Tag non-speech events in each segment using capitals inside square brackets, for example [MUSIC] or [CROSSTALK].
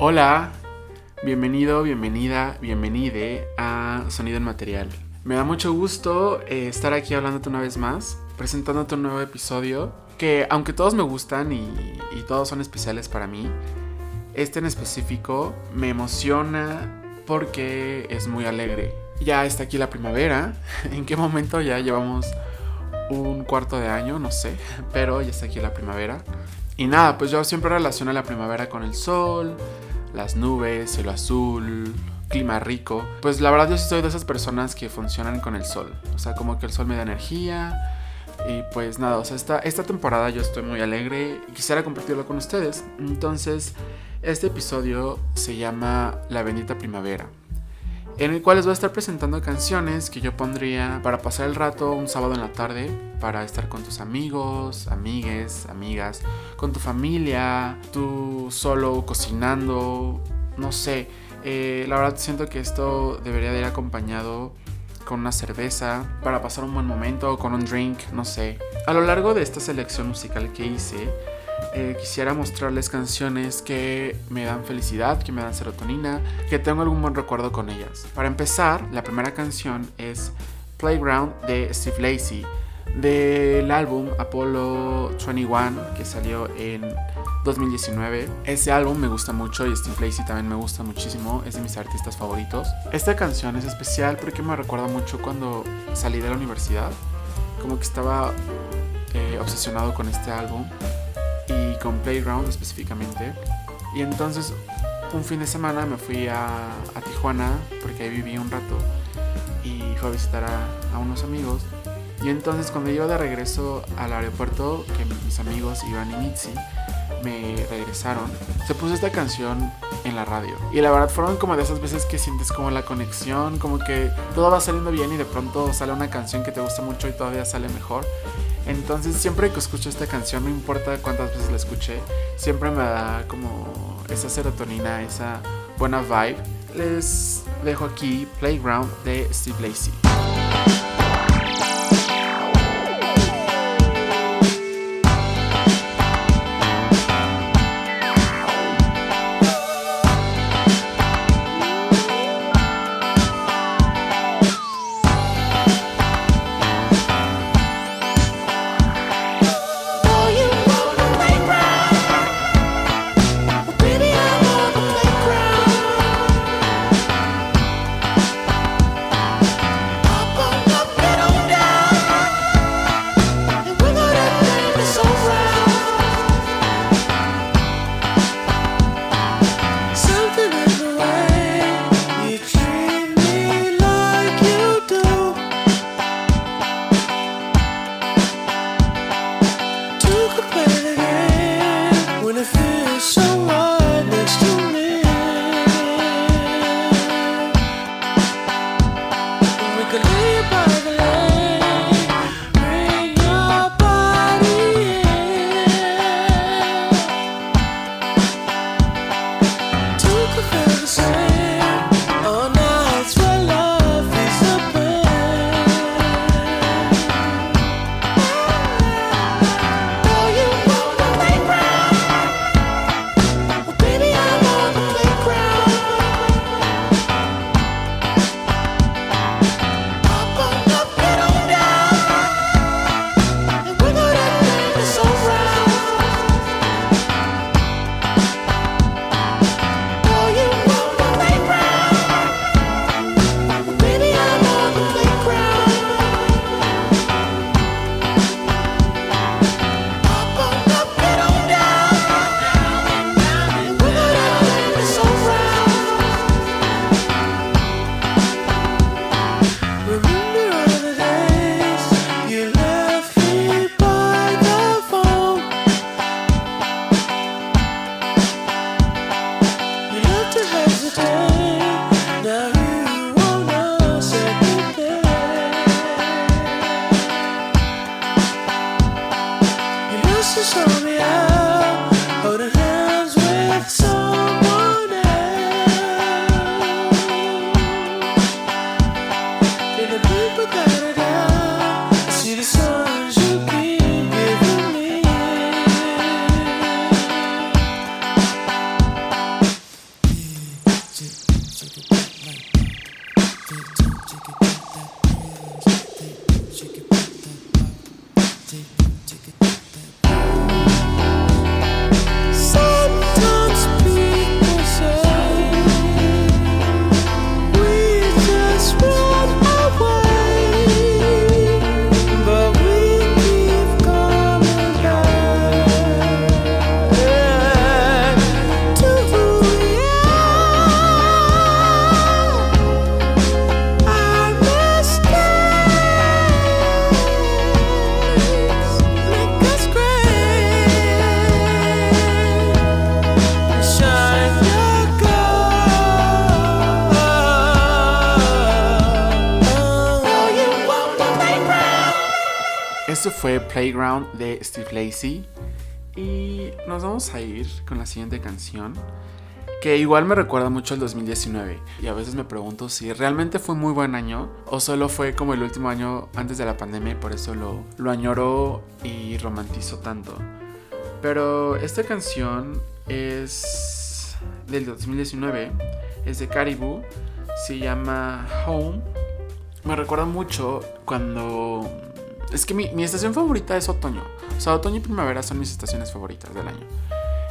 Hola, bienvenido, bienvenida, bienvenide a Sonido en Material. Me da mucho gusto eh, estar aquí hablándote una vez más, presentándote un nuevo episodio que aunque todos me gustan y, y todos son especiales para mí, este en específico me emociona porque es muy alegre. Ya está aquí la primavera. [LAUGHS] ¿En qué momento ya llevamos un cuarto de año? No sé, pero ya está aquí la primavera. Y nada, pues yo siempre relaciono la primavera con el sol, las nubes, cielo azul, clima rico. Pues la verdad yo soy de esas personas que funcionan con el sol. O sea, como que el sol me da energía. Y pues nada, o sea, esta, esta temporada yo estoy muy alegre y quisiera compartirlo con ustedes. Entonces, este episodio se llama La bendita primavera. En el cual les voy a estar presentando canciones que yo pondría para pasar el rato un sábado en la tarde, para estar con tus amigos, amigues, amigas, con tu familia, tú solo cocinando, no sé. Eh, la verdad siento que esto debería de ir acompañado con una cerveza para pasar un buen momento, con un drink, no sé. A lo largo de esta selección musical que hice, eh, quisiera mostrarles canciones que me dan felicidad, que me dan serotonina, que tengo algún buen recuerdo con ellas. Para empezar, la primera canción es Playground de Steve Lacey, del álbum Apollo 21 que salió en 2019. Ese álbum me gusta mucho y Steve Lacey también me gusta muchísimo, es de mis artistas favoritos. Esta canción es especial porque me recuerda mucho cuando salí de la universidad, como que estaba eh, obsesionado con este álbum con Playground específicamente. Y entonces un fin de semana me fui a, Tijuana porque ahí viví un rato y fui a visitar a, a unos amigos. Y entonces cuando iba de regreso al aeropuerto, que mis amigos iban y Mitzi, me regresaron, se puso esta canción en la radio. Y la verdad fueron como de esas veces que sientes como la conexión, como que todo va saliendo bien y de pronto sale una canción que te gusta mucho y todavía sale mejor. Entonces siempre que escucho esta canción, no importa cuántas veces la escuché, siempre me da como esa serotonina, esa buena vibe. Les dejo aquí Playground de Steve Lacey. Lacey. Y nos vamos a ir con la siguiente canción. Que igual me recuerda mucho el 2019. Y a veces me pregunto si realmente fue muy buen año. O solo fue como el último año antes de la pandemia. Y por eso lo, lo añoro y romantizo tanto. Pero esta canción es del 2019. Es de Caribou. Se llama Home. Me recuerda mucho cuando es que mi, estación favorita es otoño. O sea, otoño y primavera son mis estaciones favoritas del año.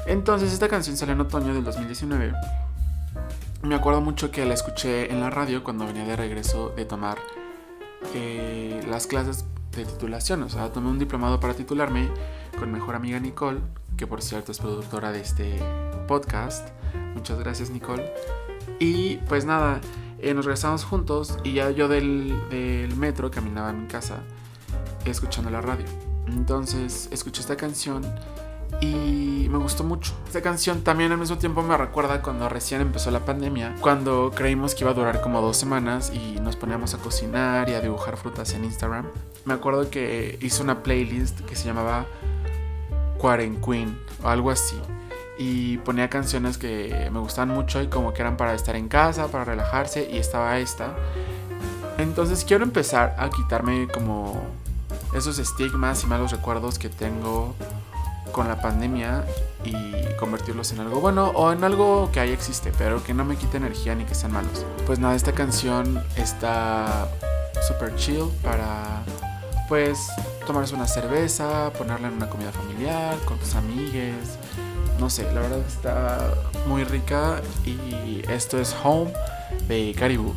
Entonces, esta canción salió en otoño del 2019. Me acuerdo mucho que la escuché en la radio cuando venía de regreso de tomar eh, las clases de titulación. O sea, tomé un diplomado para titularme con mejor amiga Nicole, que por cierto es productora de este podcast. Muchas gracias, Nicole. Y pues nada, eh, nos regresamos juntos y ya yo del, del metro caminaba a mi casa escuchando la radio. Entonces escuché esta canción y me gustó mucho. Esta canción también al mismo tiempo me recuerda cuando recién empezó la pandemia, cuando creímos que iba a durar como dos semanas y nos poníamos a cocinar y a dibujar frutas en Instagram. Me acuerdo que hice una playlist que se llamaba Queen o algo así. Y ponía canciones que me gustaban mucho y como que eran para estar en casa, para relajarse y estaba esta. Entonces quiero empezar a quitarme como esos estigmas y malos recuerdos que tengo con la pandemia y convertirlos en algo bueno o en algo que ahí existe, pero que no me quite energía ni que sean malos. Pues nada, esta canción está super chill para pues tomarse una cerveza, ponerla en una comida familiar, con tus amigues. No sé, la verdad está muy rica y esto es Home de Caribou.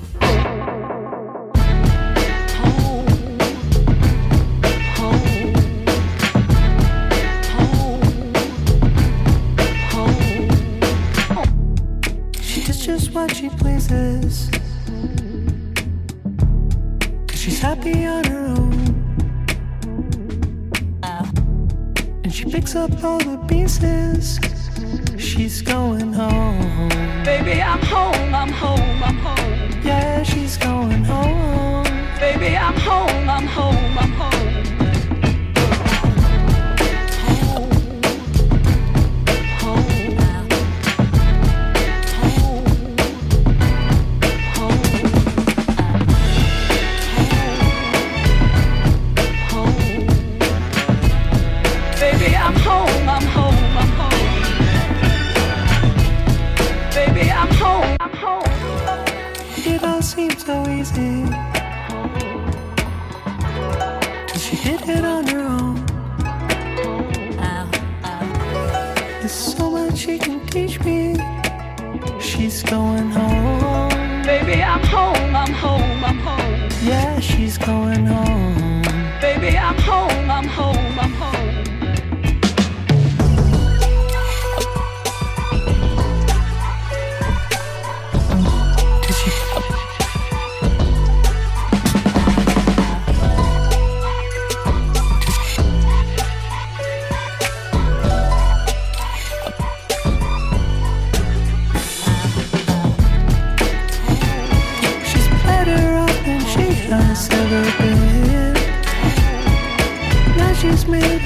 Happy on her own. And she picks up all the pieces. She's going home. Baby, I'm home, I'm home, I'm home. Yeah, she's going home. Baby, I'm home, I'm home, I'm home.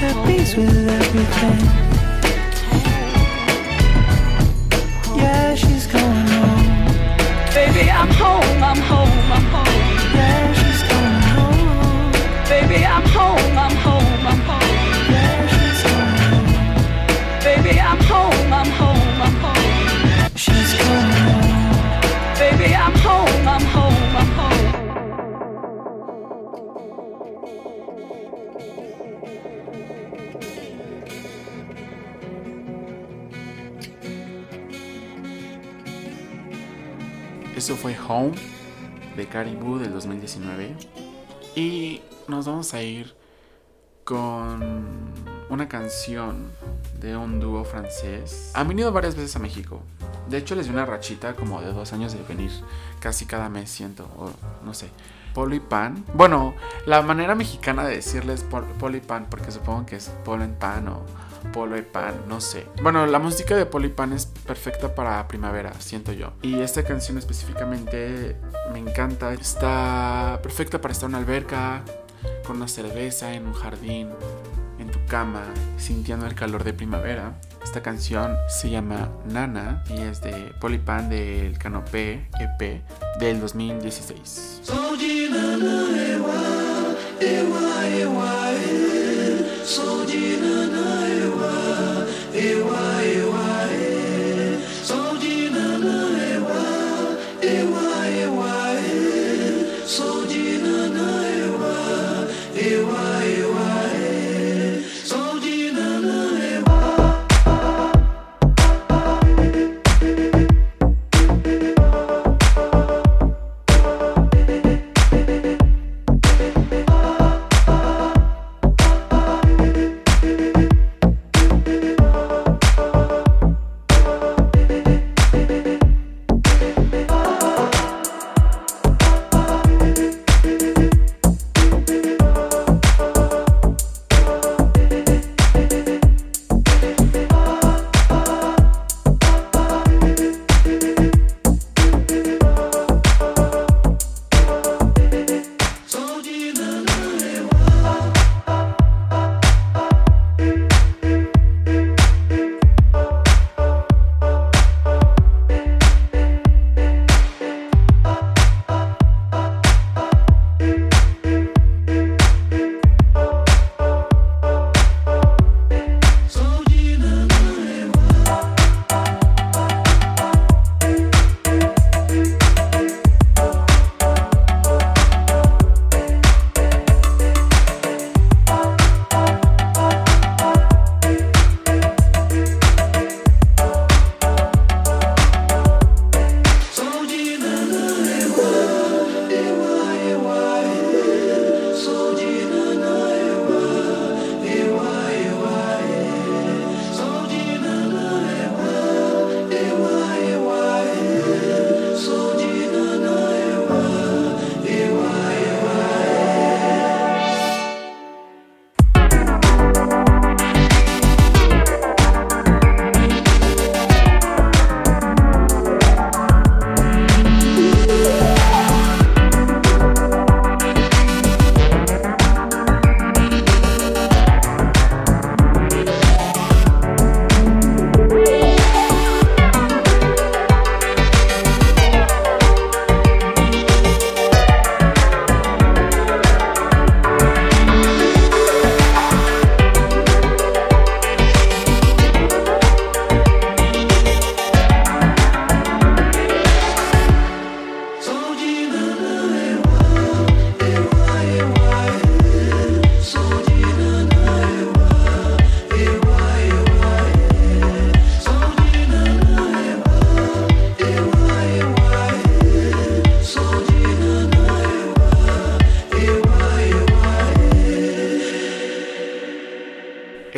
at peace with everything. Yeah, she's going home. Baby, I'm home, I'm home. Eso fue Home de Caribou del 2019. Y nos vamos a ir con una canción de un dúo francés. Han venido varias veces a México. De hecho, les di una rachita como de dos años de venir casi cada mes, siento, o no sé. Polo y pan. Bueno, la manera mexicana de decirles polo y pan, porque supongo que es polo en pan o polo y pan, no sé. Bueno, la música de polo y pan es perfecta para primavera, siento yo. Y esta canción específicamente me encanta. Está perfecta para estar en una alberca, con una cerveza en un jardín, en tu cama, sintiendo el calor de primavera. Esta canción se llama Nana y es de Polipan del Canopé EP del 2016.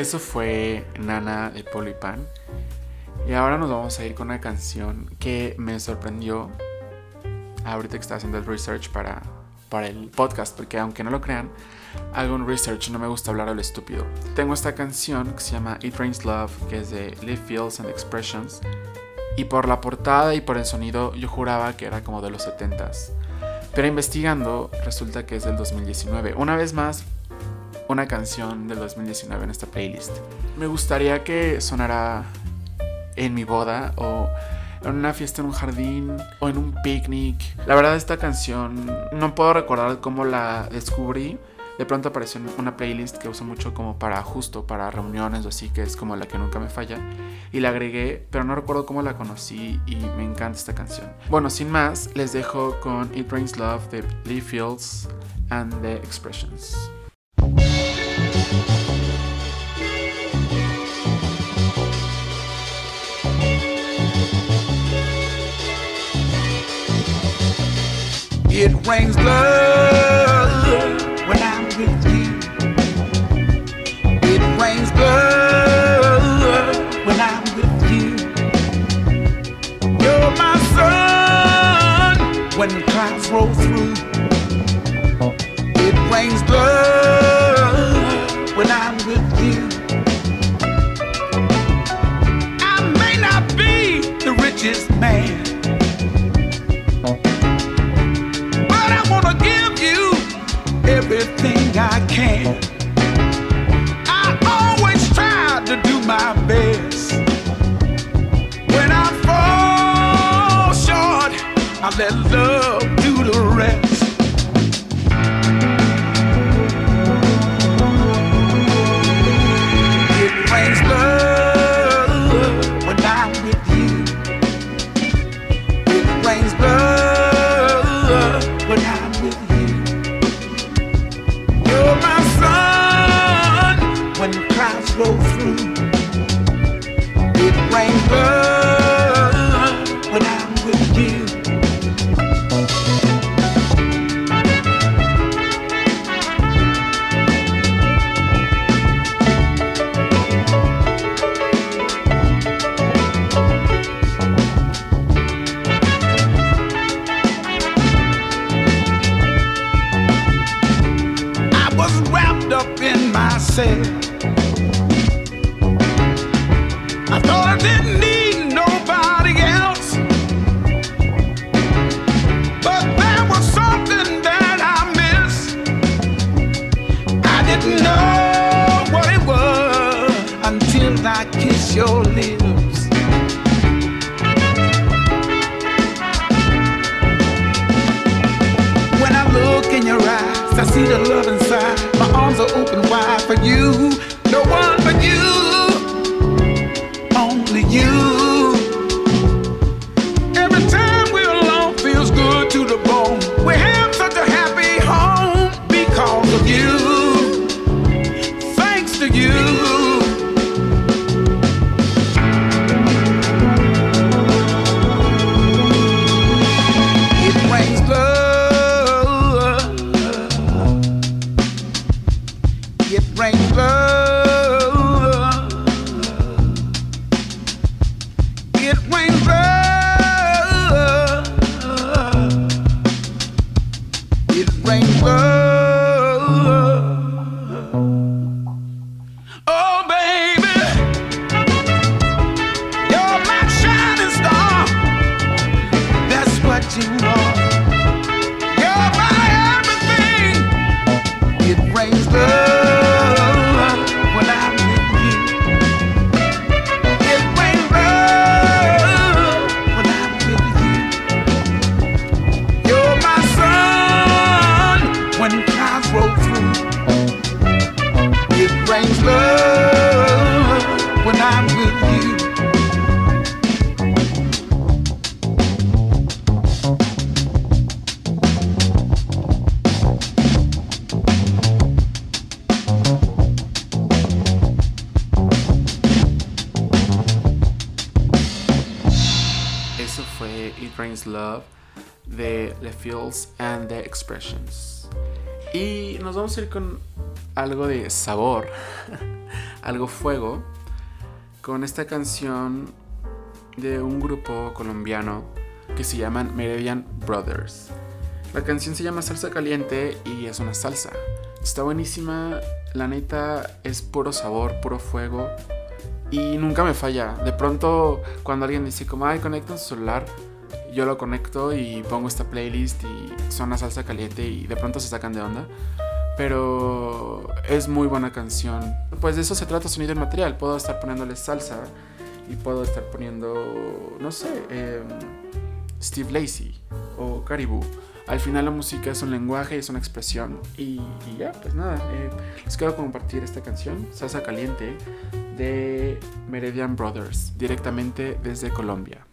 Eso fue Nana de Polipan. Y ahora nos vamos a ir con una canción que me sorprendió ahorita que estaba haciendo el research para, para el podcast, porque aunque no lo crean, hago un research, no me gusta hablar a lo estúpido. Tengo esta canción que se llama It Rains Love, que es de Live Feels and Expressions. Y por la portada y por el sonido yo juraba que era como de los 70s. Pero investigando resulta que es del 2019. Una vez más, una canción del 2019 en esta playlist. Me gustaría que sonara en mi boda o en una fiesta en un jardín o en un picnic. La verdad esta canción no puedo recordar cómo la descubrí. De pronto apareció en una playlist que uso mucho como para justo para reuniones o así, que es como la que nunca me falla. Y la agregué, pero no recuerdo cómo la conocí y me encanta esta canción. Bueno, sin más, les dejo con It Brings Love de Lee Fields and the Expressions. It rains blood when I'm with you. It rains blood when I'm with you. You're my sun when the clouds roll through. It rains blood when I'm with you. I may not be the richest man, but I want to give you everything I can. I always try to do my best. When I fall short, I let love. And the Expressions. Y nos vamos a ir con algo de sabor, [LAUGHS] algo fuego, con esta canción de un grupo colombiano que se llaman Meridian Brothers. La canción se llama Salsa Caliente y es una salsa. Está buenísima, la neta es puro sabor, puro fuego y nunca me falla. De pronto cuando alguien dice como, ay, conecta su celular, yo lo conecto y pongo esta playlist y suena salsa caliente y de pronto se sacan de onda. Pero es muy buena canción. Pues de eso se trata sonido en material. Puedo estar poniéndole salsa y puedo estar poniendo, no sé, em, Steve Lacey o Caribou. Al final la música es un lenguaje, es una expresión y, ya, pues nada, eh, les quiero compartir esta canción, Salsa Caliente, de Meridian Brothers, directamente desde Colombia.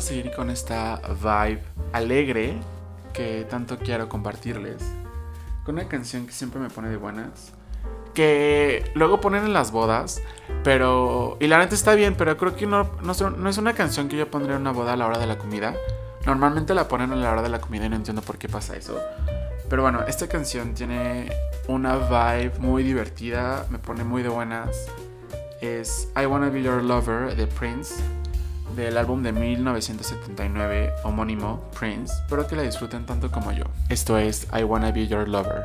A seguir con esta vibe alegre que tanto quiero compartirles. Con una canción que siempre me pone de buenas. Que luego ponen en las bodas. Pero... Y la neta está bien, pero creo que no, no, no es una canción que yo pondría en una boda a la hora de la comida. Normalmente la ponen a la hora de la comida y no entiendo por qué pasa eso. Pero bueno, esta canción tiene una vibe muy divertida, me pone muy de buenas. Es I Wanna Be Your Lover de Prince, del álbum de 1979 homónimo Prince. Espero que la disfruten tanto como yo. Esto es I Wanna Be Your Lover.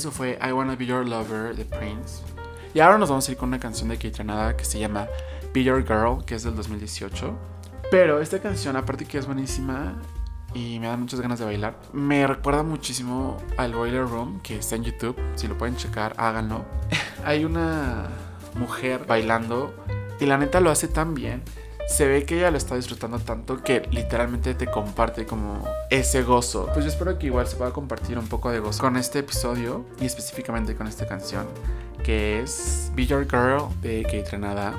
Eso fue I Wanna Be Your Lover de Prince. Y ahora nos vamos a ir con una canción de Keitranada que se llama Be Your Girl, que es del 2018. Pero esta canción, aparte que es buenísima y me da muchas ganas de bailar, me recuerda muchísimo al Boiler Room, que está en YouTube. Si lo pueden checar, háganlo. [LAUGHS] Hay una mujer bailando y la neta lo hace tan bien. Se ve que ella lo está disfrutando tanto que literalmente te comparte como ese gozo. Pues yo espero que igual se pueda compartir un poco de gozo con este episodio y específicamente con esta canción que es Be Your Girl de Kate Renada.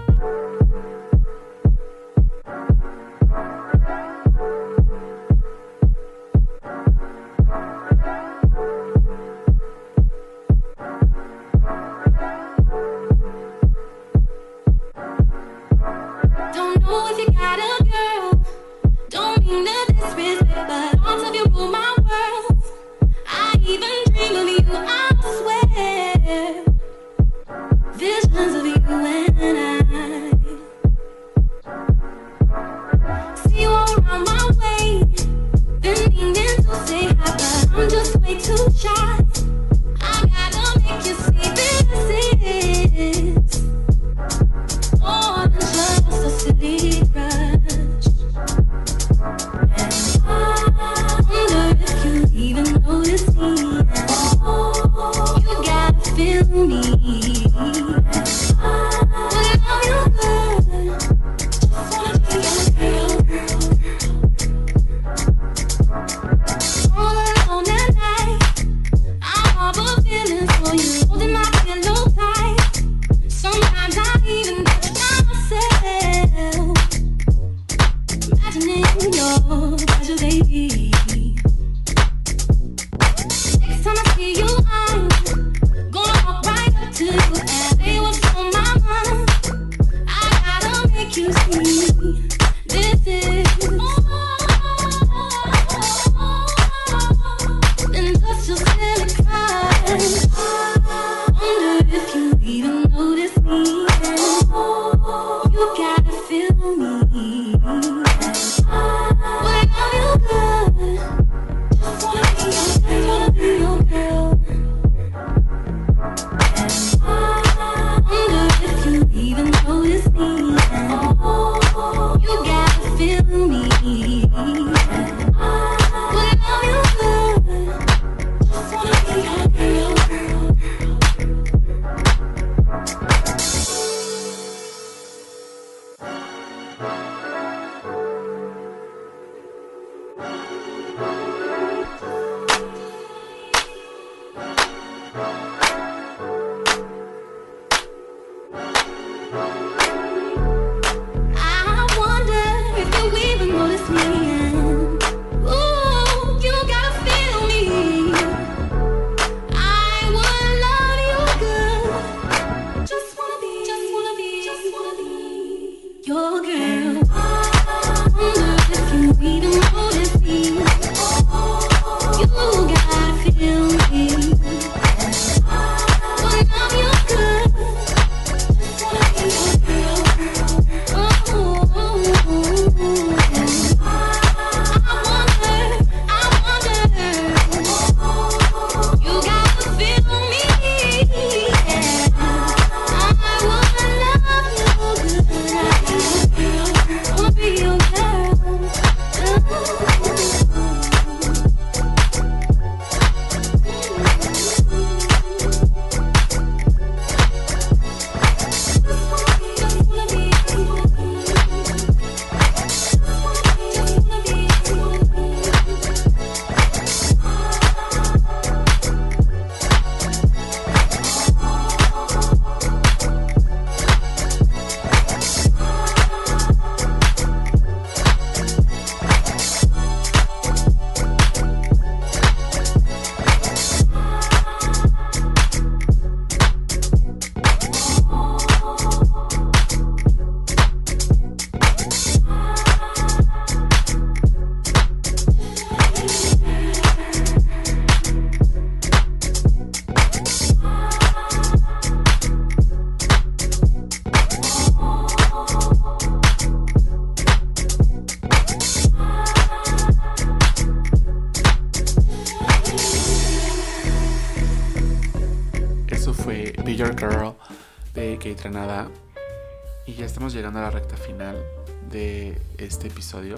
Este episodio.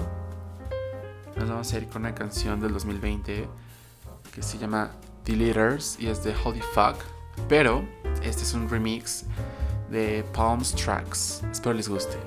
Nos vamos a ir con una canción del 2020 que se llama The Leaders y es de Holy Fuck. Pero este es un remix de Palms Tracks. Espero les guste.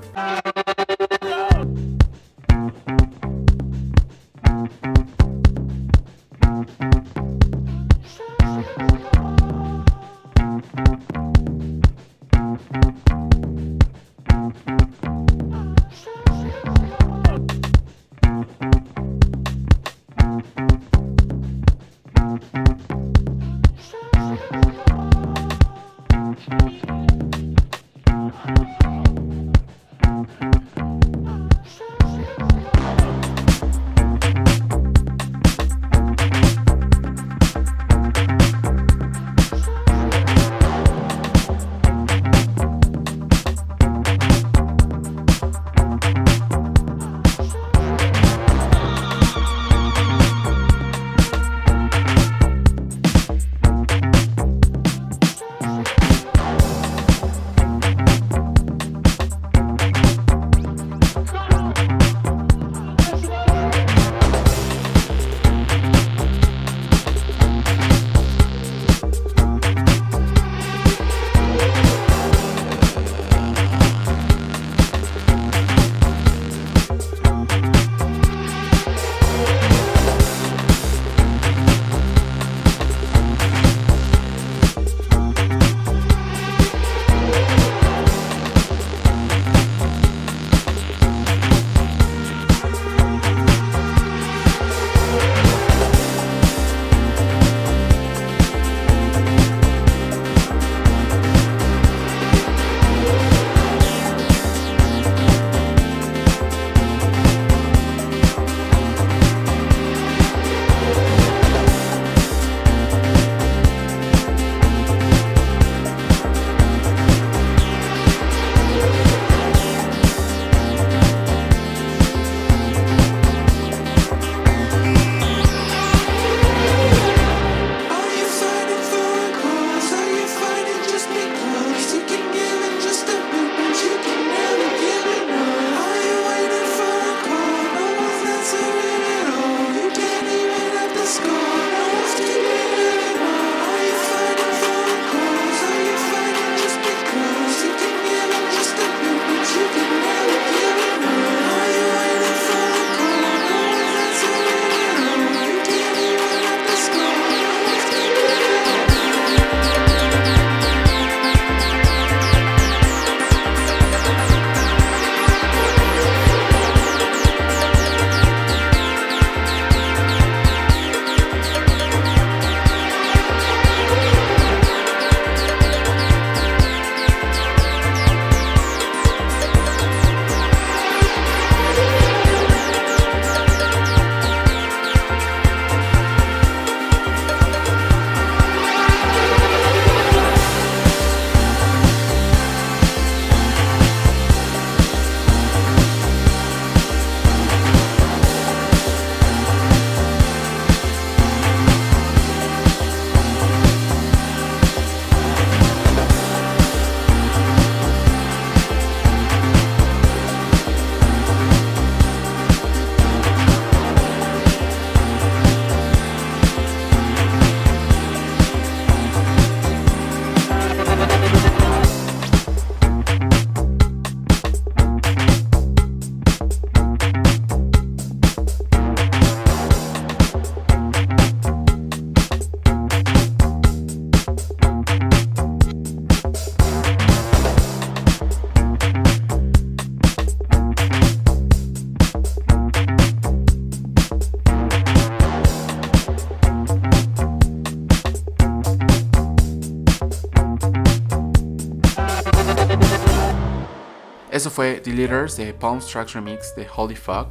Leaders de Palm Tracks Remix de Holy Fuck,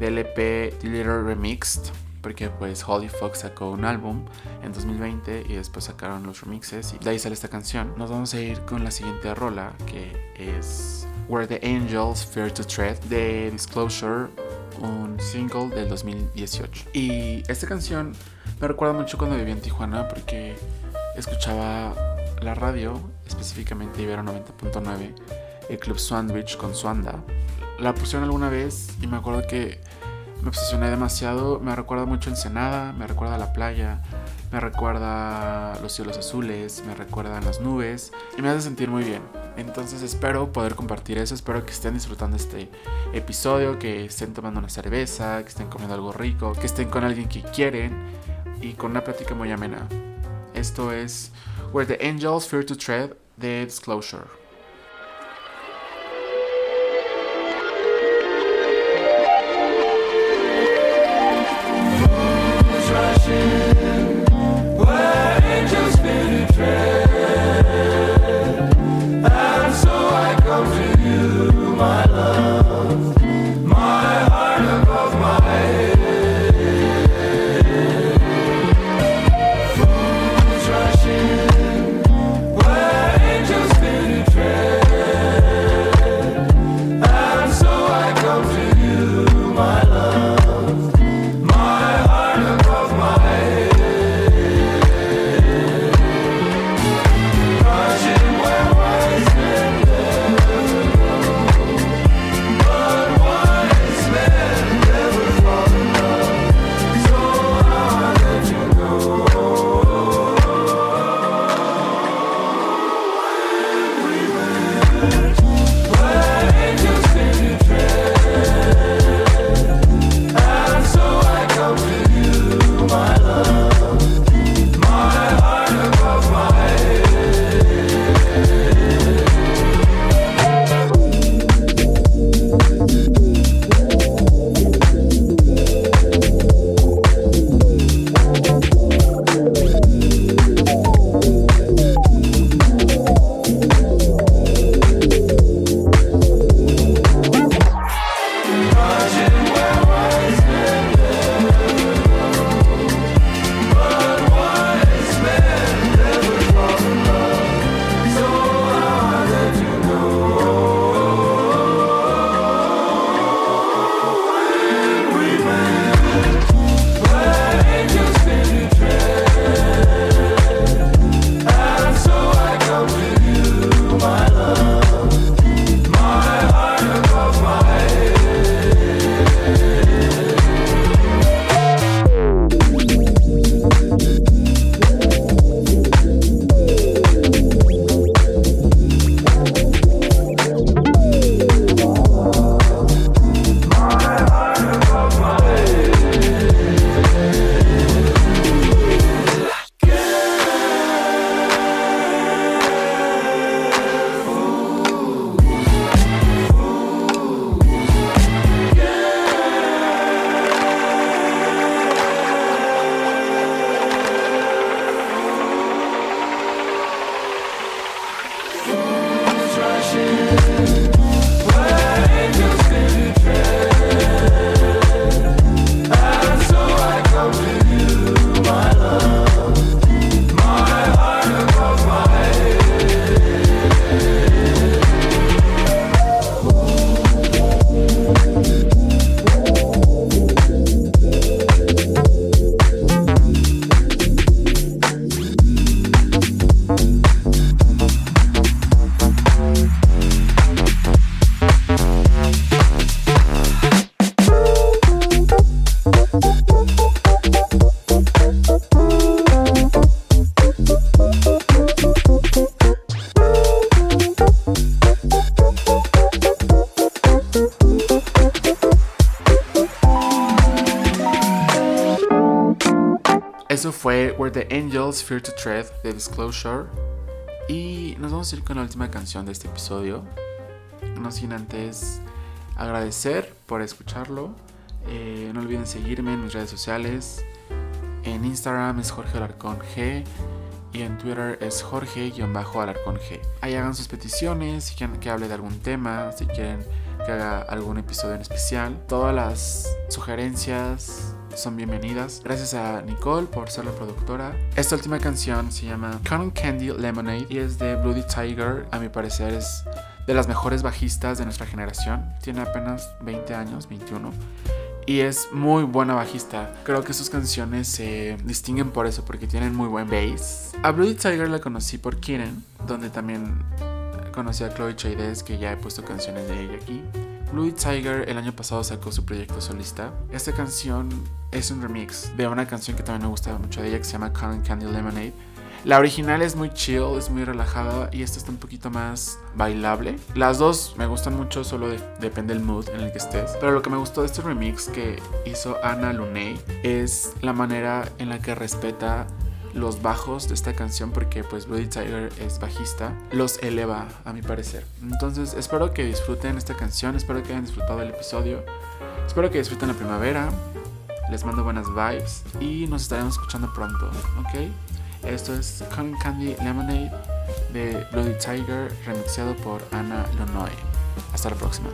del EP The Leader Remixed, porque pues Holy Fuck sacó un álbum en 2020 y después sacaron los remixes y de ahí sale esta canción. Nos vamos a ir con la siguiente rola que es Where the Angels Fear to Tread de Disclosure, un single del 2018. Y esta canción me recuerda mucho cuando vivía en Tijuana porque escuchaba la radio, específicamente Ibero 90.9, Club Sandwich con Suanda. La pusieron alguna vez y me acuerdo que me obsesioné demasiado. Me recuerda mucho Ensenada, me recuerda la playa, me recuerda los cielos azules, me recuerdan las nubes y me hace sentir muy bien. Entonces espero poder compartir eso, espero que estén disfrutando este episodio, que estén tomando una cerveza, que estén comiendo algo rico, que estén con alguien que quieren y con una plática muy amena. Esto es Where the Angels Fear to Tread de Disclosure. Angels Fear to Tread de Disclosure. Y nos vamos a ir con la última canción de este episodio. No sin antes agradecer por escucharlo. Eh, no olviden seguirme en mis redes sociales. En Instagram es Jorge Alarcón G. Y en Twitter es Jorge-Alarcón G. Ahí hagan sus peticiones, si quieren que hable de algún tema, si quieren que haga algún episodio en especial. Todas las sugerencias son bienvenidas. Gracias a Nicole por ser la productora. Esta última canción se llama Cotton Candy Lemonade y es de Bloody Tiger. A mi parecer es de las mejores bajistas de nuestra generación. Tiene apenas 20 años, 21 y es muy buena bajista. Creo que sus canciones se distinguen por eso, porque tienen muy buen bass. A Bloody Tiger la conocí por Kiren, donde también conocí a Chloe Chaides, que ya he puesto canciones de ella aquí. Louis Tiger el año pasado sacó su proyecto solista. Esta canción es un remix de una canción que también me gusta mucho de ella que se llama Cotton Candy Lemonade. La original es muy chill, es muy relajada y esta está un poquito más bailable. Las dos me gustan mucho, solo depende del mood en el que estés. Pero lo que me gustó de este remix que hizo Ana Luney es la manera en la que respeta los bajos de esta canción porque pues Bloody Tiger es bajista, los eleva a mi parecer. Entonces espero que disfruten esta canción, espero que hayan disfrutado el episodio, espero que disfruten la primavera, les mando buenas vibes y nos estaremos escuchando pronto, ¿ok? Esto es Con Candy Lemonade de Bloody Tiger remixado por Ana Lonoy. Hasta la próxima.